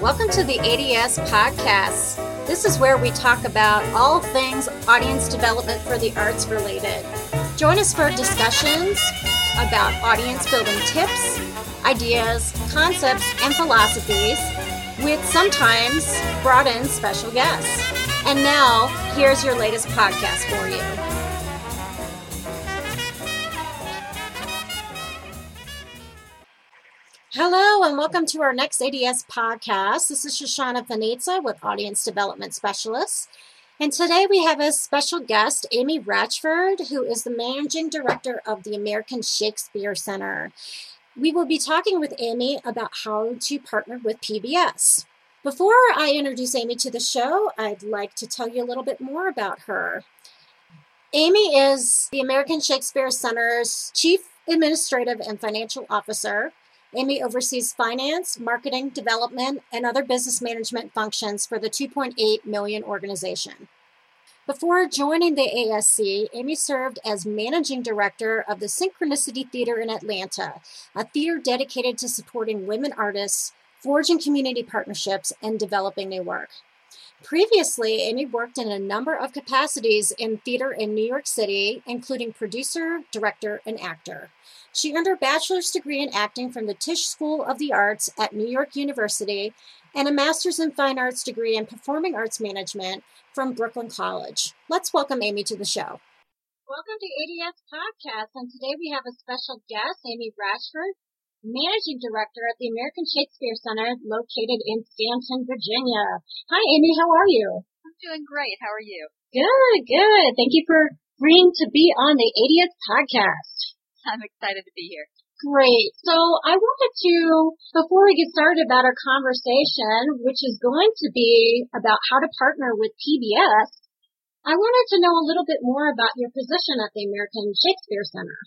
Welcome to the ADS podcast. This is where we talk about all things audience development for the arts related. Join us for discussions about audience building tips, ideas, concepts, and philosophies with sometimes brought in special guests. And now, here's your latest podcast for you. Hello, and welcome to our next ADS podcast. This is Shoshana Fanizza with Audience Development Specialists. And today we have a special guest, Amy Wratchford, who is the managing director of the American Shakespeare Center. We will be talking with Amy about how to partner with PBS. Before I introduce Amy to the show, I'd like to tell you a little bit more about her. Amy is the American Shakespeare Center's Chief Administrative and Financial Officer. Amy oversees finance, marketing, development, and other business management functions for the 2.8 million organization. Before joining the ASC, Amy served as managing director of the Synchronicity Theater in Atlanta, a theater dedicated to supporting women artists, forging community partnerships, and developing new work. Previously, Amy worked in a number of capacities in theater in New York City, including producer, director, and actor. She earned her bachelor's degree in acting from the Tisch School of the Arts at New York University and a master's in fine arts degree in performing arts management from Brooklyn College. Let's welcome Amy to the show. Welcome to ADS Podcast, and today we have a special guest, Amy Wratchford, Managing Director at the American Shakespeare Center located in Staunton, Virginia. Hi, Amy, how are you? I'm doing great. How are you? Good, good. Thank you for agreeing to be on the ADS Podcast. I'm excited to be here. Great. So I wanted to, before we get started about our conversation, which is going to be about how to partner with PBS, I wanted to know a little bit more about your position at the American Shakespeare Center.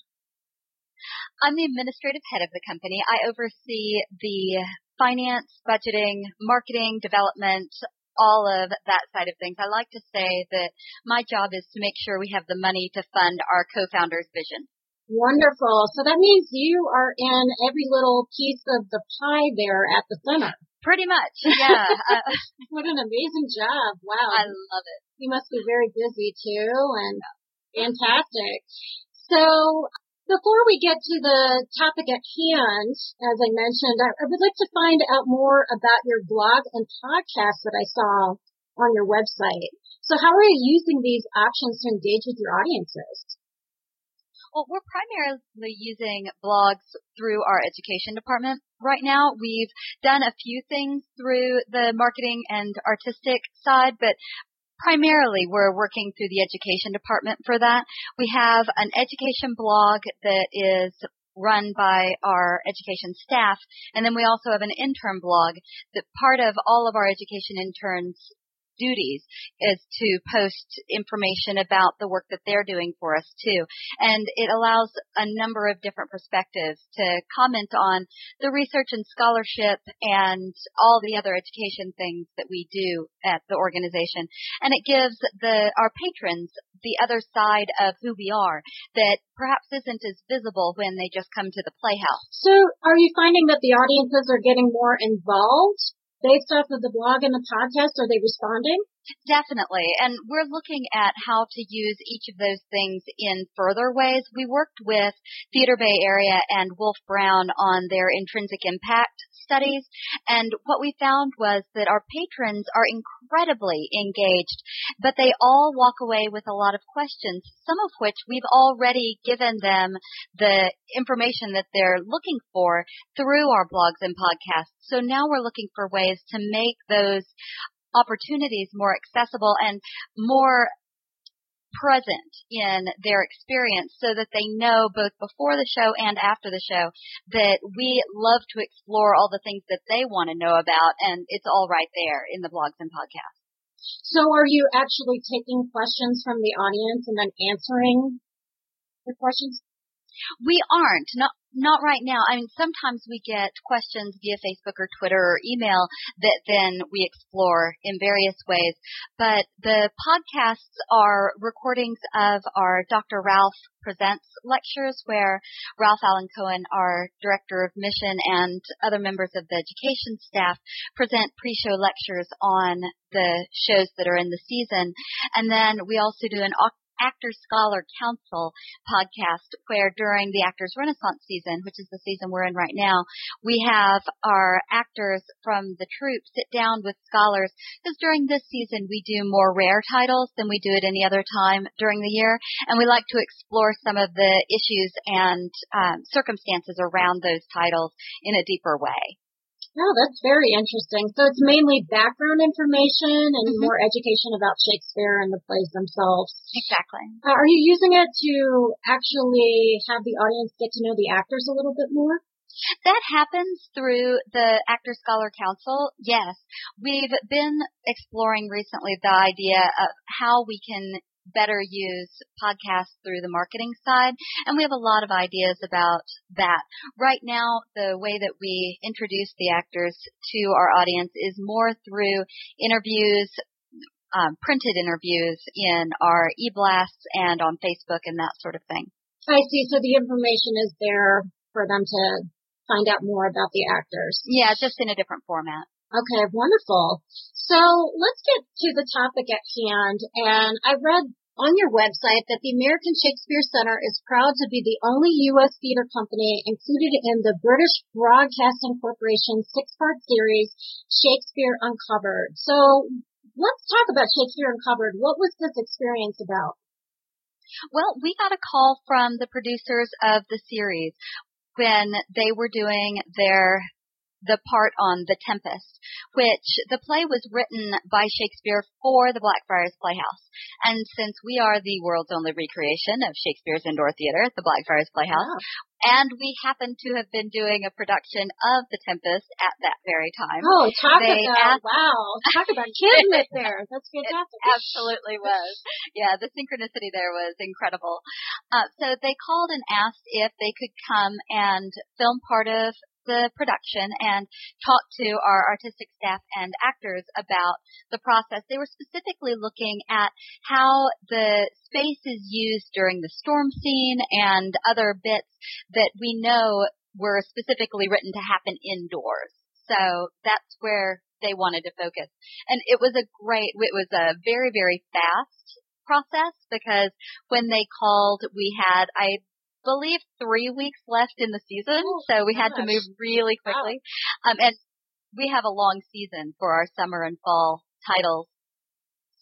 I'm the administrative head of the company. I oversee the finance, budgeting, marketing, development, all of that side of things. I like to say that my job is to make sure we have the money to fund our co-founder's vision. Wonderful. So that means you are in every little piece of the pie there at the center. Pretty much, yeah. uh, what an amazing job. Wow. I love it. You must be very busy too and fantastic. So before we get to the topic at hand, as I mentioned, I, I would like to find out more about your blog and podcast that I saw on your website. So how are you using these options to engage with your audiences? Well, we're primarily using blogs through our education department right now. We've done a few things through the marketing and artistic side, but primarily we're working through the education department for that. We have an education blog that is run by our education staff. And then we also have an intern blog that part of all of our education interns duties is to post information about the work that they're doing for us too. And it allows a number of different perspectives to comment on the research and scholarship and all the other education things that we do at the organization. And it gives the, our patrons the other side of who we are that perhaps isn't as visible when they just come to the playhouse. So are you finding that the audiences are getting more involved based off of the blog and the podcast? Are they responding? Definitely. And we're looking at how to use each of those things in further ways. We worked with Theater Bay Area and Wolf Brown on their intrinsic impact studies. And what we found was that our patrons are incredibly engaged, but they all walk away with a lot of questions, some of which we've already given them the information that they're looking for through our blogs and podcasts. So now we're looking for ways to make those opportunities more accessible and more present in their experience so that they know both before the show and after the show that we love to explore all the things that they want to know about and it's all right there in the blogs and podcasts. So are you actually taking questions from the audience and then answering the questions? We aren't. Not not right now. I mean, sometimes we get questions via Facebook or Twitter or email that then we explore in various ways. But the podcasts are recordings of our Dr. Ralph Presents lectures where Ralph Alan Cohen, our Director of Mission and other members of the education staff present pre-show lectures on the shows that are in the season. And then we also do an Actors Scholar Council podcast where during the Actors Renaissance season, which is the season we're in right now, we have our actors from the troupe sit down with scholars because during this season we do more rare titles than we do at any other time during the year and we like to explore some of the issues and um, circumstances around those titles in a deeper way. Oh, that's very interesting. So it's mainly background information and mm-hmm. more education about Shakespeare and the plays themselves. Exactly. Uh, are you using it to actually have the audience get to know the actors a little bit more? That happens through the Actor Scholar Council. Yes. We've been exploring recently the idea of how we can better use podcasts through the marketing side. And we have a lot of ideas about that. Right now, the way that we introduce the actors to our audience is more through interviews, um, printed interviews in our e-blasts and on Facebook and that sort of thing. I see. So the information is there for them to find out more about the actors. Yeah, just in a different format. Okay, wonderful. So let's get to the topic at hand. And I read on your website that the American Shakespeare Center is proud to be the only U.S. theater company included in the British Broadcasting Corporation six-part series, Shakespeare Uncovered. So let's talk about Shakespeare Uncovered. What was this experience about? Well, we got a call from the producers of the series when they were doing their the part on The Tempest, which the play was written by Shakespeare for the Blackfriars Playhouse. And since we are the world's only recreation of Shakespeare's indoor theater, at the Blackfriars Playhouse, wow. and we happen to have been doing a production of The Tempest at that very time. Oh, talk they about, asked, wow, talk about kismet there. That's fantastic. It absolutely was. Yeah, the synchronicity there was incredible. Uh, so they called and asked if they could come and film part of the production and talk to our artistic staff and actors about the process. They were specifically looking at how the space is used during the storm scene and other bits that we know were specifically written to happen indoors. So that's where they wanted to focus. And it was a great, it was a very, very fast process because when they called, we had, I believe three weeks left in the season, oh, so we had to move really quickly. Wow. Um, and we have a long season for our summer and fall titles.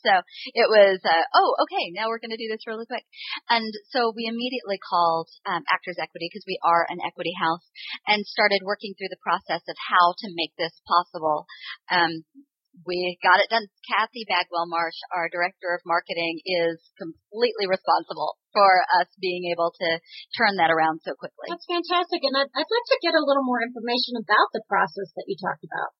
So it was, uh, oh, okay, now we're going to do this really quick. And so we immediately called um, Actors Equity because we are an equity house and started working through the process of how to make this possible. Um, we got it done. Kathy Bagwell Marsh, our director of marketing, is completely responsible for us being able to turn that around so quickly. That's fantastic. And I'd, I'd like to get a little more information about the process that you talked about.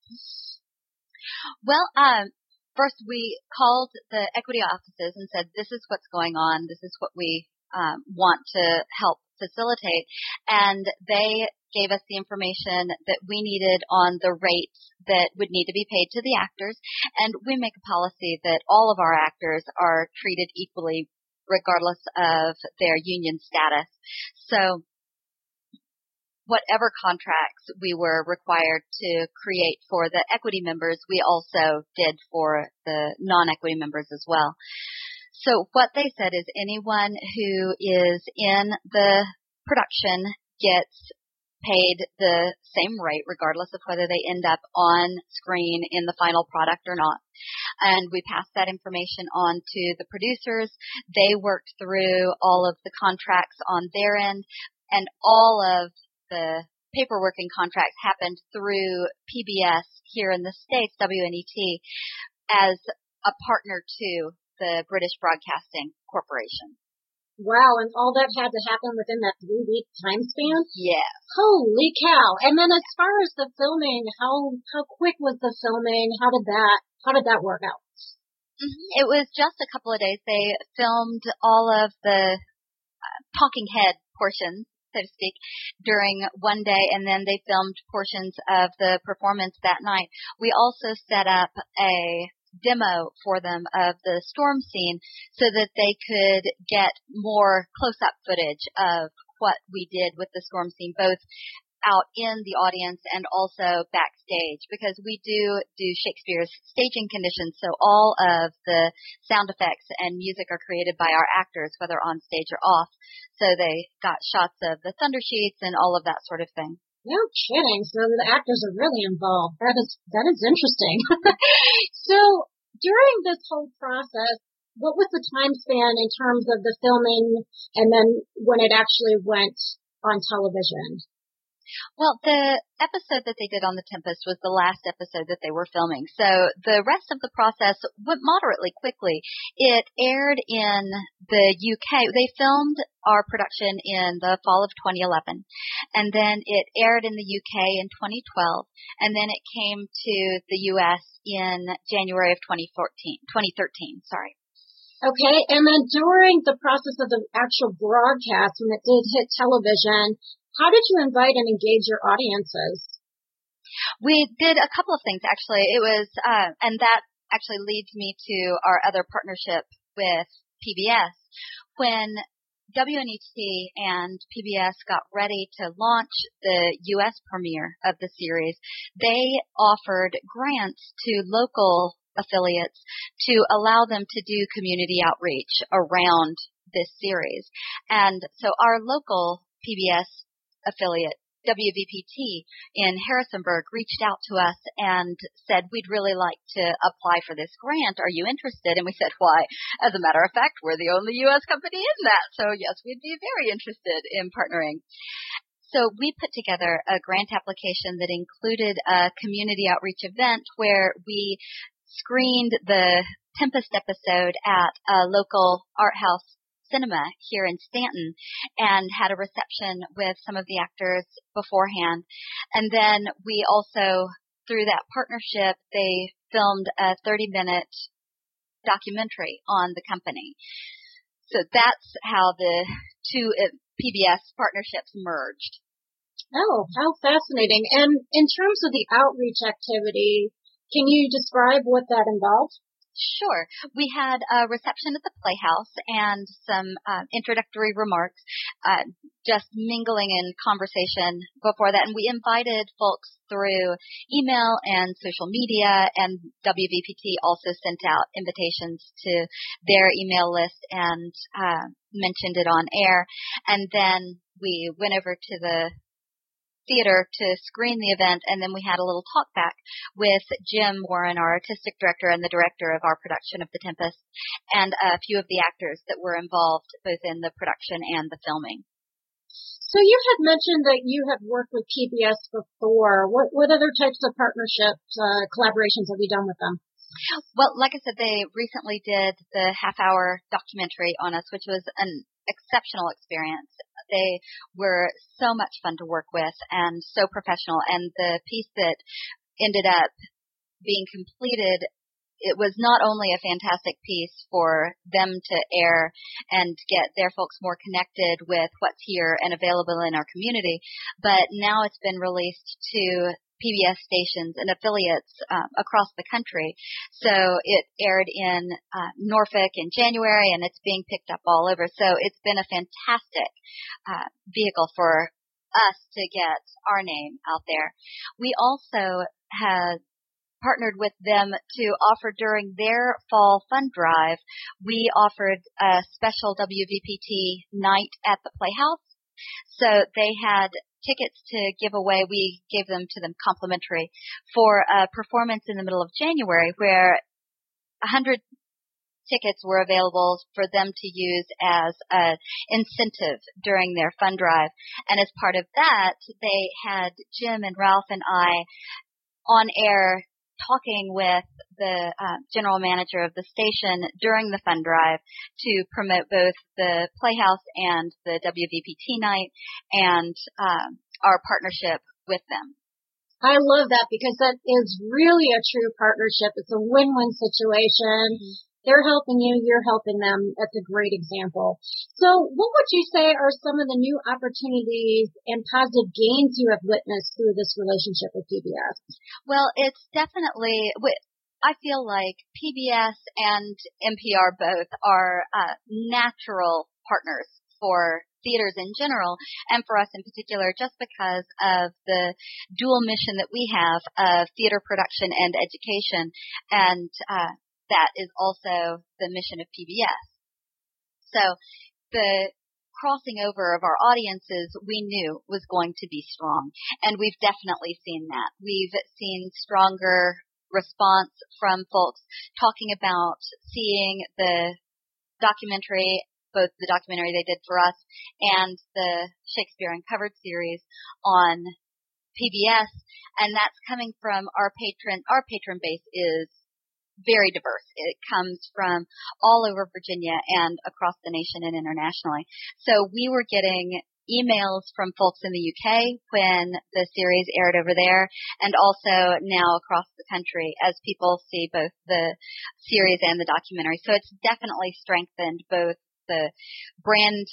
Well, um, first we called the equity offices and said, this is what's going on. This is what we um, want to help facilitate. And they gave us the information that we needed on the rates that would need to be paid to the actors. And we make a policy that all of our actors are treated equally regardless of their union status. So whatever contracts we were required to create for the equity members, we also did for the non-equity members as well. So what they said is anyone who is in the production gets paid the same rate regardless of whether they end up on screen in the final product or not. And we passed that information on to the producers. They worked through all of the contracts on their end and all of the paperwork and contracts happened through PBS here in the States, WNET, as a partner to the British Broadcasting Corporation. Wow, and all that had to happen within that three week time span? Yeah. Holy cow. And then as far as the filming, how how quick was the filming? How did that how did that work out? Mm-hmm. It was just a couple of days. They filmed all of the uh, talking head portions so to speak, during one day, and then they filmed portions of the performance that night. We also set up a demo for them of the storm scene so that they could get more close-up footage of what we did with the storm scene, both out in the audience and also backstage because we do do Shakespeare's staging conditions. So all of the sound effects and music are created by our actors, whether on stage or off. So they got shots of the thunder sheets and all of that sort of thing. No kidding. So the actors are really involved. That is that is interesting. so during this whole process, what was the time span in terms of the filming and then when it actually went on television? Well, the episode that they did on the Tempest was the last episode that they were filming. So the rest of the process went moderately quickly. It aired in the UK. They filmed our production in the fall of 2011 and then it aired in the UK in 2012 and then it came to the US in January of 2014, 2013, sorry. Okay, and then during the process of the actual broadcast, when it did hit television, how did you invite and engage your audiences? We did a couple of things actually. It was, uh, and that actually leads me to our other partnership with PBS. When WNET and PBS got ready to launch the U.S. premiere of the series, they offered grants to local affiliates to allow them to do community outreach around this series. And so our local PBS affiliate, WVPT in Harrisonburg reached out to us and said, we'd really like to apply for this grant. Are you interested? And we said, why? As a matter of fact, we're the only U.S. company in that. So yes, we'd be very interested in partnering. So we put together a grant application that included a community outreach event where we screened the Tempest episode at a local art house cinema here in Staunton and had a reception with some of the actors beforehand. And then we also, through that partnership, they filmed a 30 minute documentary on the company. So that's how the two uh, PBS partnerships merged. Oh, how fascinating. And in terms of the outreach activity, can you describe what that involved? Sure. We had a reception at the Playhouse and some uh, introductory remarks, uh, just mingling in conversation before that. And we invited folks through email and social media, and WVPT also sent out invitations to their email list and uh, mentioned it on air. And then we went over to the theater to screen the event, and then we had a little talk back with Jim Warren, our artistic director and the director of our production of The Tempest, and a few of the actors that were involved both in the production and the filming. So you had mentioned that you have worked with PBS before. What what other types of partnerships, uh, collaborations have you done with them? Well, like I said, they recently did the half hour documentary on us, which was an exceptional experience. They were so much fun to work with and so professional. And the piece that ended up being completed it was not only a fantastic piece for them to air and get their folks more connected with what's here and available in our community, but now it's been released to PBS stations and affiliates uh, across the country. So it aired in uh, Norfolk in January, and it's being picked up all over. So it's been a fantastic uh, vehicle for us to get our name out there. We also had partnered with them to offer during their fall fund drive. We offered a special WVPT night at the Playhouse. So they had tickets to give away. We gave them to them complimentary for a performance in the middle of January where a hundred tickets were available for them to use as an incentive during their fund drive. And as part of that, they had Jim and Ralph and I on air talking with the uh, general manager of the station during the fund drive to promote both the Playhouse and the WVPT night and uh, our partnership with them. I love that because that is really a true partnership. It's a win-win situation. They're helping you, you're helping them. That's a great example. So what would you say are some of the new opportunities and positive gains you have witnessed through this relationship with PBS? Well, it's definitely, I feel like PBS and NPR both are uh, natural partners for theaters in general and for us in particular just because of the dual mission that we have of theater production and education and uh, that is also the mission of PBS. So the crossing over of our audiences we knew was going to be strong. And we've definitely seen that. We've seen stronger response from folks talking about seeing the documentary, both the documentary they did for us and the Shakespeare Uncovered series on PBS. And that's coming from our patron, our patron base is very diverse. It comes from all over Virginia and across the nation and internationally. So we were getting emails from folks in the UK when the series aired over there and also now across the country as people see both the series and the documentary. So it's definitely strengthened both the brand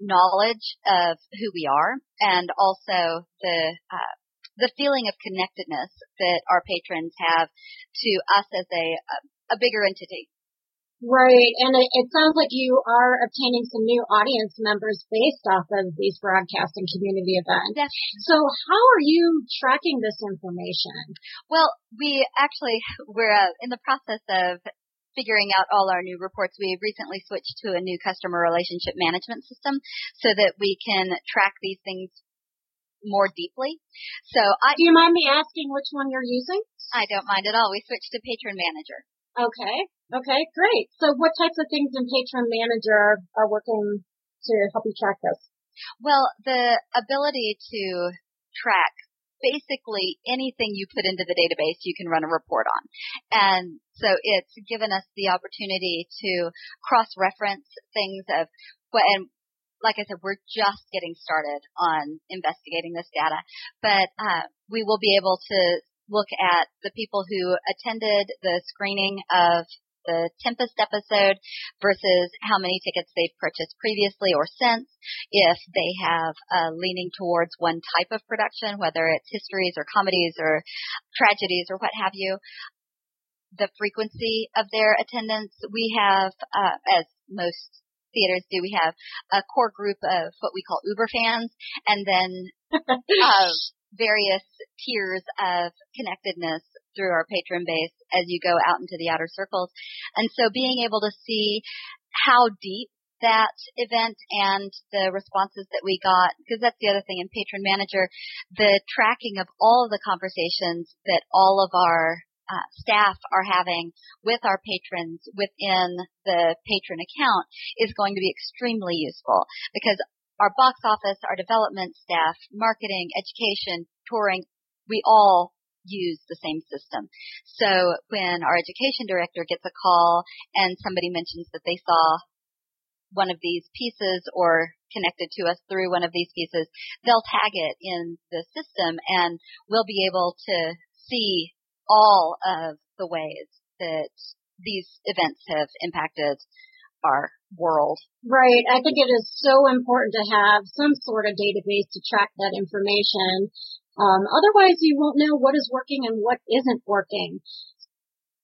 knowledge of who we are and also the uh, the feeling of connectedness that our patrons have to us as a, a bigger entity. Right, and it, it, sounds like you are obtaining some new audience members based off of these broadcast and community events. Yes. So how are you tracking this information? Well, we actually, we're uh, in the process of figuring out all our new reports. We recently switched to a new customer relationship management system so that we can track these things more deeply. So I Do you mind me asking which one you're using? I don't mind at all. We switched to Patron Manager. Okay. Okay, great. So what types of things in Patron Manager are working to help you track this? Well, the ability to track basically anything you put into the database you can run a report on. And so it's given us the opportunity to cross-reference things of what, and like I said, we're just getting started on investigating this data, but uh, we will be able to look at the people who attended the screening of the Tempest episode versus how many tickets they've purchased previously or since, if they have uh, leaning towards one type of production, whether it's histories or comedies or tragedies or what have you, the frequency of their attendance. We have, uh, as most theaters do. We have a core group of what we call Uber fans, and then uh, various tiers of connectedness through our patron base as you go out into the outer circles. And so being able to see how deep that event and the responses that we got, because that's the other thing in Patron Manager, the tracking of all of the conversations that all of our uh, staff are having with our patrons within the patron account is going to be extremely useful because our box office, our development staff, marketing, education, touring, we all use the same system. So when our education director gets a call and somebody mentions that they saw one of these pieces or connected to us through one of these pieces, they'll tag it in the system and we'll be able to see all of the ways that these events have impacted our world. Right. I think it is so important to have some sort of database to track that information. Um, otherwise, you won't know what is working and what isn't working.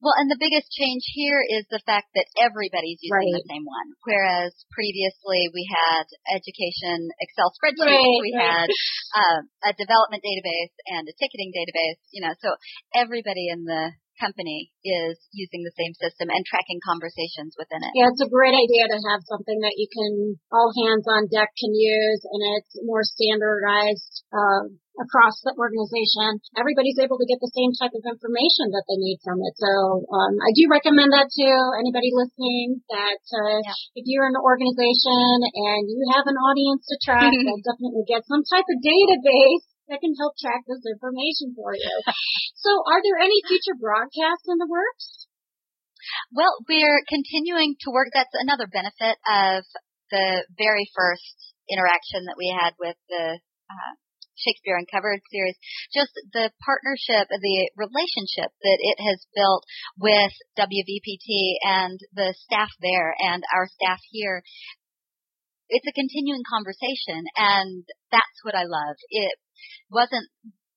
Well, and the biggest change here is the fact that everybody's using right. the same one. Whereas previously we had education Excel spreadsheets, right, we right. had uh, a development database and a ticketing database, you know, so everybody in the company is using the same system and tracking conversations within it. Yeah, it's a great idea to have something that you can, all hands on deck can use and it's more standardized, uh, across the organization. Everybody's able to get the same type of information that they need from it. So, um, I do recommend that to anybody listening that, uh, yeah. if you're in an organization and you have an audience to track, definitely get some type of database that can help track this information for you. so are there any future broadcasts in the works? Well, we're continuing to work. That's another benefit of the very first interaction that we had with the uh, Shakespeare Uncovered series, just the partnership, the relationship that it has built with WVPT and the staff there and our staff here. It's a continuing conversation and that's what I love. It wasn't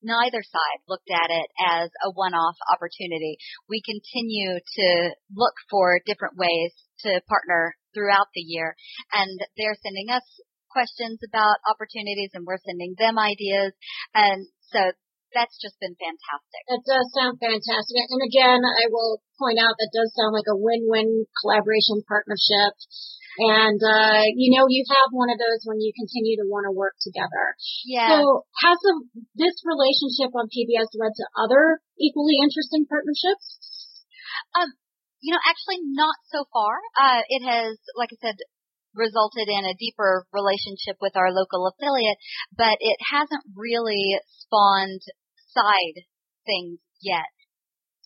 neither side looked at it as a one-off opportunity. We continue to look for different ways to partner throughout the year and they're sending us questions about opportunities and we're sending them ideas. And so that's just been fantastic. That does sound fantastic. And again, I will point out that does sound like a win-win collaboration partnership. And, uh, you know, you have one of those when you continue to want to work together. Yeah. So has the, this relationship on PBS led to other equally interesting partnerships? Um, you know, actually not so far. Uh, it has, like I said, resulted in a deeper relationship with our local affiliate, but it hasn't really spawned side things yet.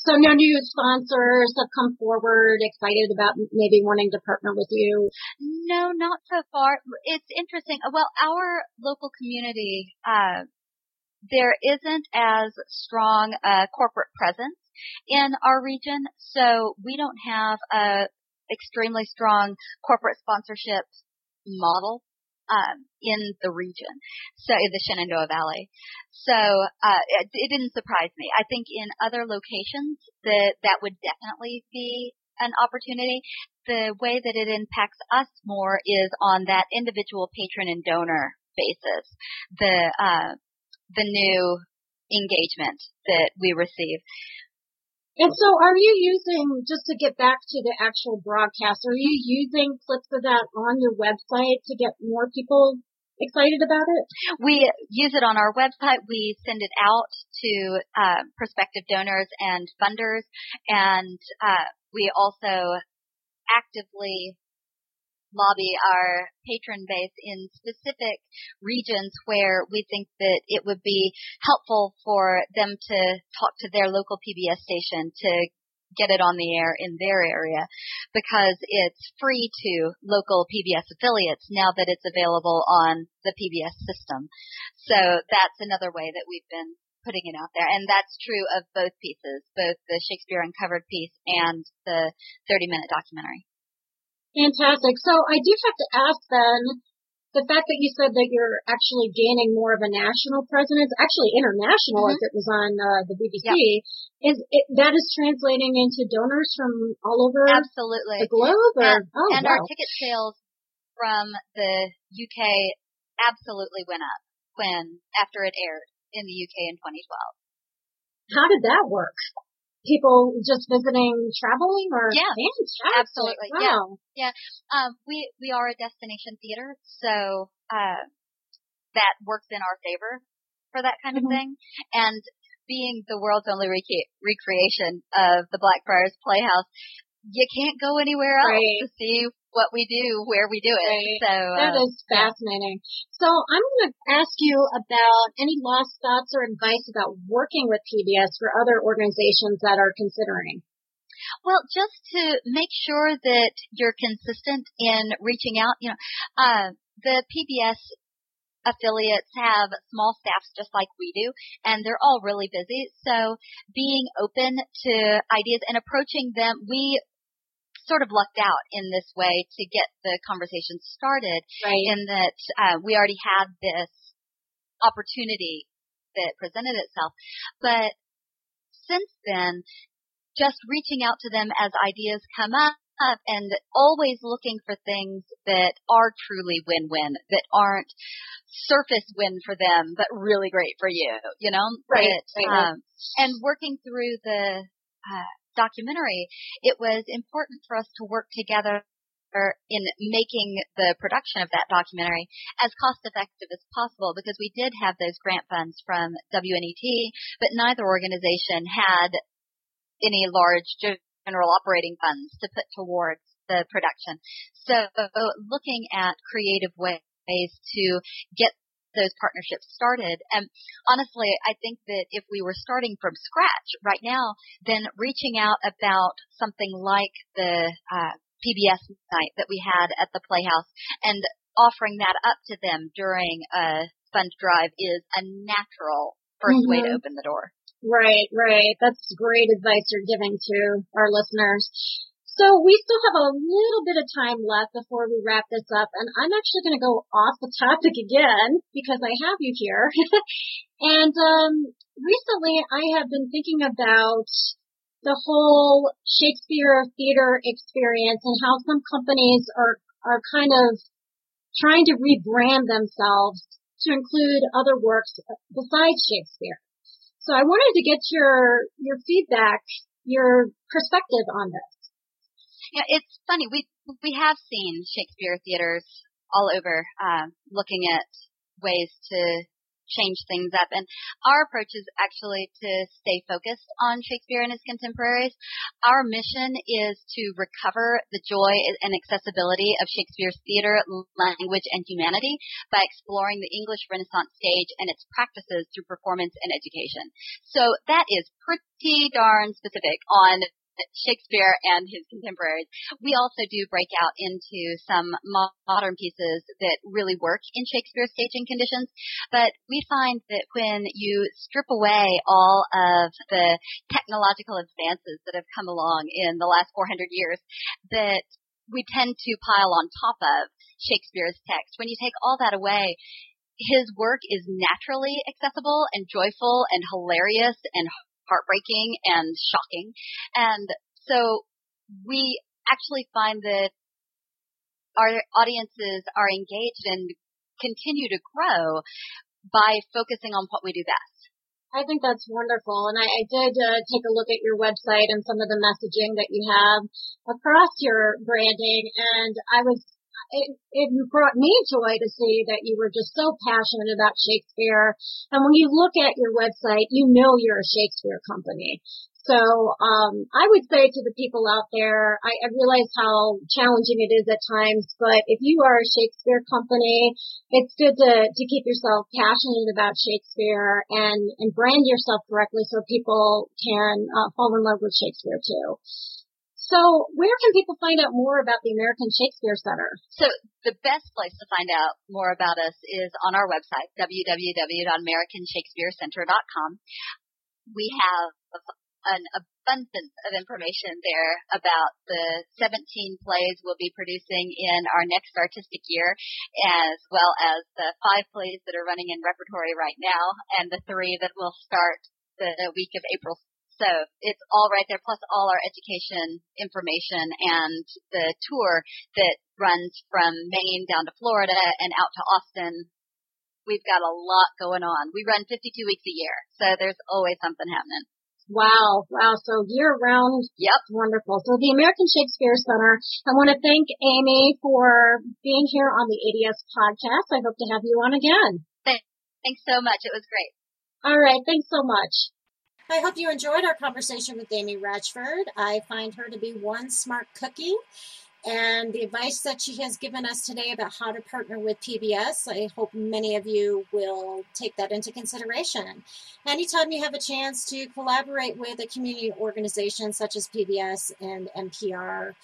So no new sponsors have come forward excited about maybe wanting to partner with you? No, not so far. It's interesting. Well, our local community, uh, there isn't as strong a corporate presence in our region, so we don't have a extremely strong corporate sponsorship model um, in the region, so in the Shenandoah Valley. So uh, it, it didn't surprise me. I think in other locations that that would definitely be an opportunity. The way that it impacts us more is on that individual patron and donor basis. The uh, the new engagement that we receive. And so are you using, just to get back to the actual broadcast, are you using clips of that on your website to get more people excited about it? We use it on our website. We send it out to uh, prospective donors and funders, and uh, we also actively lobby our patron base in specific regions where we think that it would be helpful for them to talk to their local PBS station to get it on the air in their area because it's free to local PBS affiliates now that it's available on the PBS system. So that's another way that we've been putting it out there. And that's true of both pieces, both the Shakespeare Uncovered piece and the 30 minute documentary. Fantastic. So I do have to ask then, the fact that you said that you're actually gaining more of a national presence, actually international mm-hmm. as it was on uh, the BBC, yep. is it, that is translating into donors from all over Absolutely. the globe? Or, and, oh, and wow. our ticket sales from the UK absolutely went up when after it aired in the UK in 2012. How did that work? People just visiting, traveling, or yeah, absolutely, wow. yeah, yeah. Um, we we are a destination theater, so uh, that works in our favor for that kind of mm-hmm. thing. And being the world's only rec- recreation of the Blackfriars Playhouse, you can't go anywhere else right. to see what we do, where we do it. Right. So that uh, is fascinating. Yeah. So I'm going to ask you about any last thoughts or advice about working with PBS for other organizations that are considering. Well, just to make sure that you're consistent in reaching out, you know, uh, the PBS affiliates have small staffs just like we do, and they're all really busy. So being open to ideas and approaching them, we sort of lucked out in this way to get the conversation started right. in that uh, we already had this opportunity that presented itself. But since then, just reaching out to them as ideas come up up and always looking for things that are truly win-win, that aren't surface win for them, but really great for you, you know? Right. That, right. Um, and working through the, uh, documentary, it was important for us to work together in making the production of that documentary as cost effective as possible because we did have those grant funds from WNET, but neither organization had any large general operating funds to put towards the production. So looking at creative ways to get those partnerships started. And honestly, I think that if we were starting from scratch right now, then reaching out about something like the uh, PBS night that we had at the Playhouse and offering that up to them during a fund drive is a natural 1st mm-hmm. way to mm-hmm. open the door. Right, right. That's great advice you're giving to our listeners. So we still have a little bit of time left before we wrap this up, and I'm actually going to go off the topic again because I have you here. and um, recently, I have been thinking about the whole Shakespeare theater experience and how some companies are are kind of trying to rebrand themselves to include other works besides Shakespeare. So I wanted to get your your feedback, your perspective on this. Yeah, it's funny. We we have seen Shakespeare theaters all over, uh, looking at ways to change things up. And our approach is actually to stay focused on Shakespeare and his contemporaries. Our mission is to recover the joy and accessibility of Shakespeare's theater, language, and humanity by exploring the English Renaissance stage and its practices through performance and education. So that is pretty darn specific on Shakespeare and his contemporaries. We also do break out into some modern pieces that really work in Shakespeare's staging conditions, but we find that when you strip away all of the technological advances that have come along in the last 400 years, that we tend to pile on top of Shakespeare's text. When you take all that away, his work is naturally accessible and joyful and hilarious and heartbreaking and shocking. And so we actually find that our audiences are engaged and continue to grow by focusing on what we do best. I think that's wonderful. And I, I did uh, take a look at your website and some of the messaging that you have across your branding. And I was it, it brought me joy to see that you were just so passionate about Shakespeare. And when you look at your website, you know you're a Shakespeare company. So um, I would say to the people out there, I, I realize how challenging it is at times, but if you are a Shakespeare company, it's good to to keep yourself passionate about Shakespeare and and brand yourself correctly so people can uh, fall in love with Shakespeare too. So where can people find out more about the American Shakespeare Center? So the best place to find out more about us is on our website, www.americanshakespearecenter.com. We have an abundance of information there about the 17 plays we'll be producing in our next artistic year, as well as the five plays that are running in repertory right now, and the three that will start the week of April so it's all right there, plus all our education information and the tour that runs from Maine down to Florida and out to Austin. We've got a lot going on. We run 52 weeks a year, so there's always something happening. Wow, wow. So year round. Yep. Wonderful. So the American Shakespeare Center, I want to thank Amy for being here on the ADS podcast. I hope to have you on again. Thanks so much. It was great. All right. Thanks so much. I hope you enjoyed our conversation with Amy Wratchford. I find her to be one smart cookie. And the advice that she has given us today about how to partner with PBS, I hope many of you will take that into consideration. Anytime you have a chance to collaborate with a community organization such as PBS and NPR,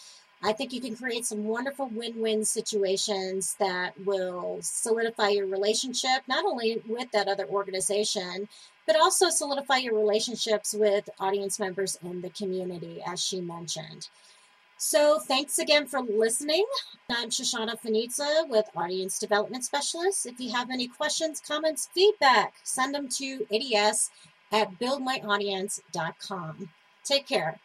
I think you can create some wonderful win win situations that will solidify your relationship, not only with that other organization, but also solidify your relationships with audience members in the community, as she mentioned. So, thanks again for listening. I'm Shoshana Fanizza with Audience Development Specialist. If you have any questions, comments, feedback, send them to ADS at buildmyaudience.com. Take care.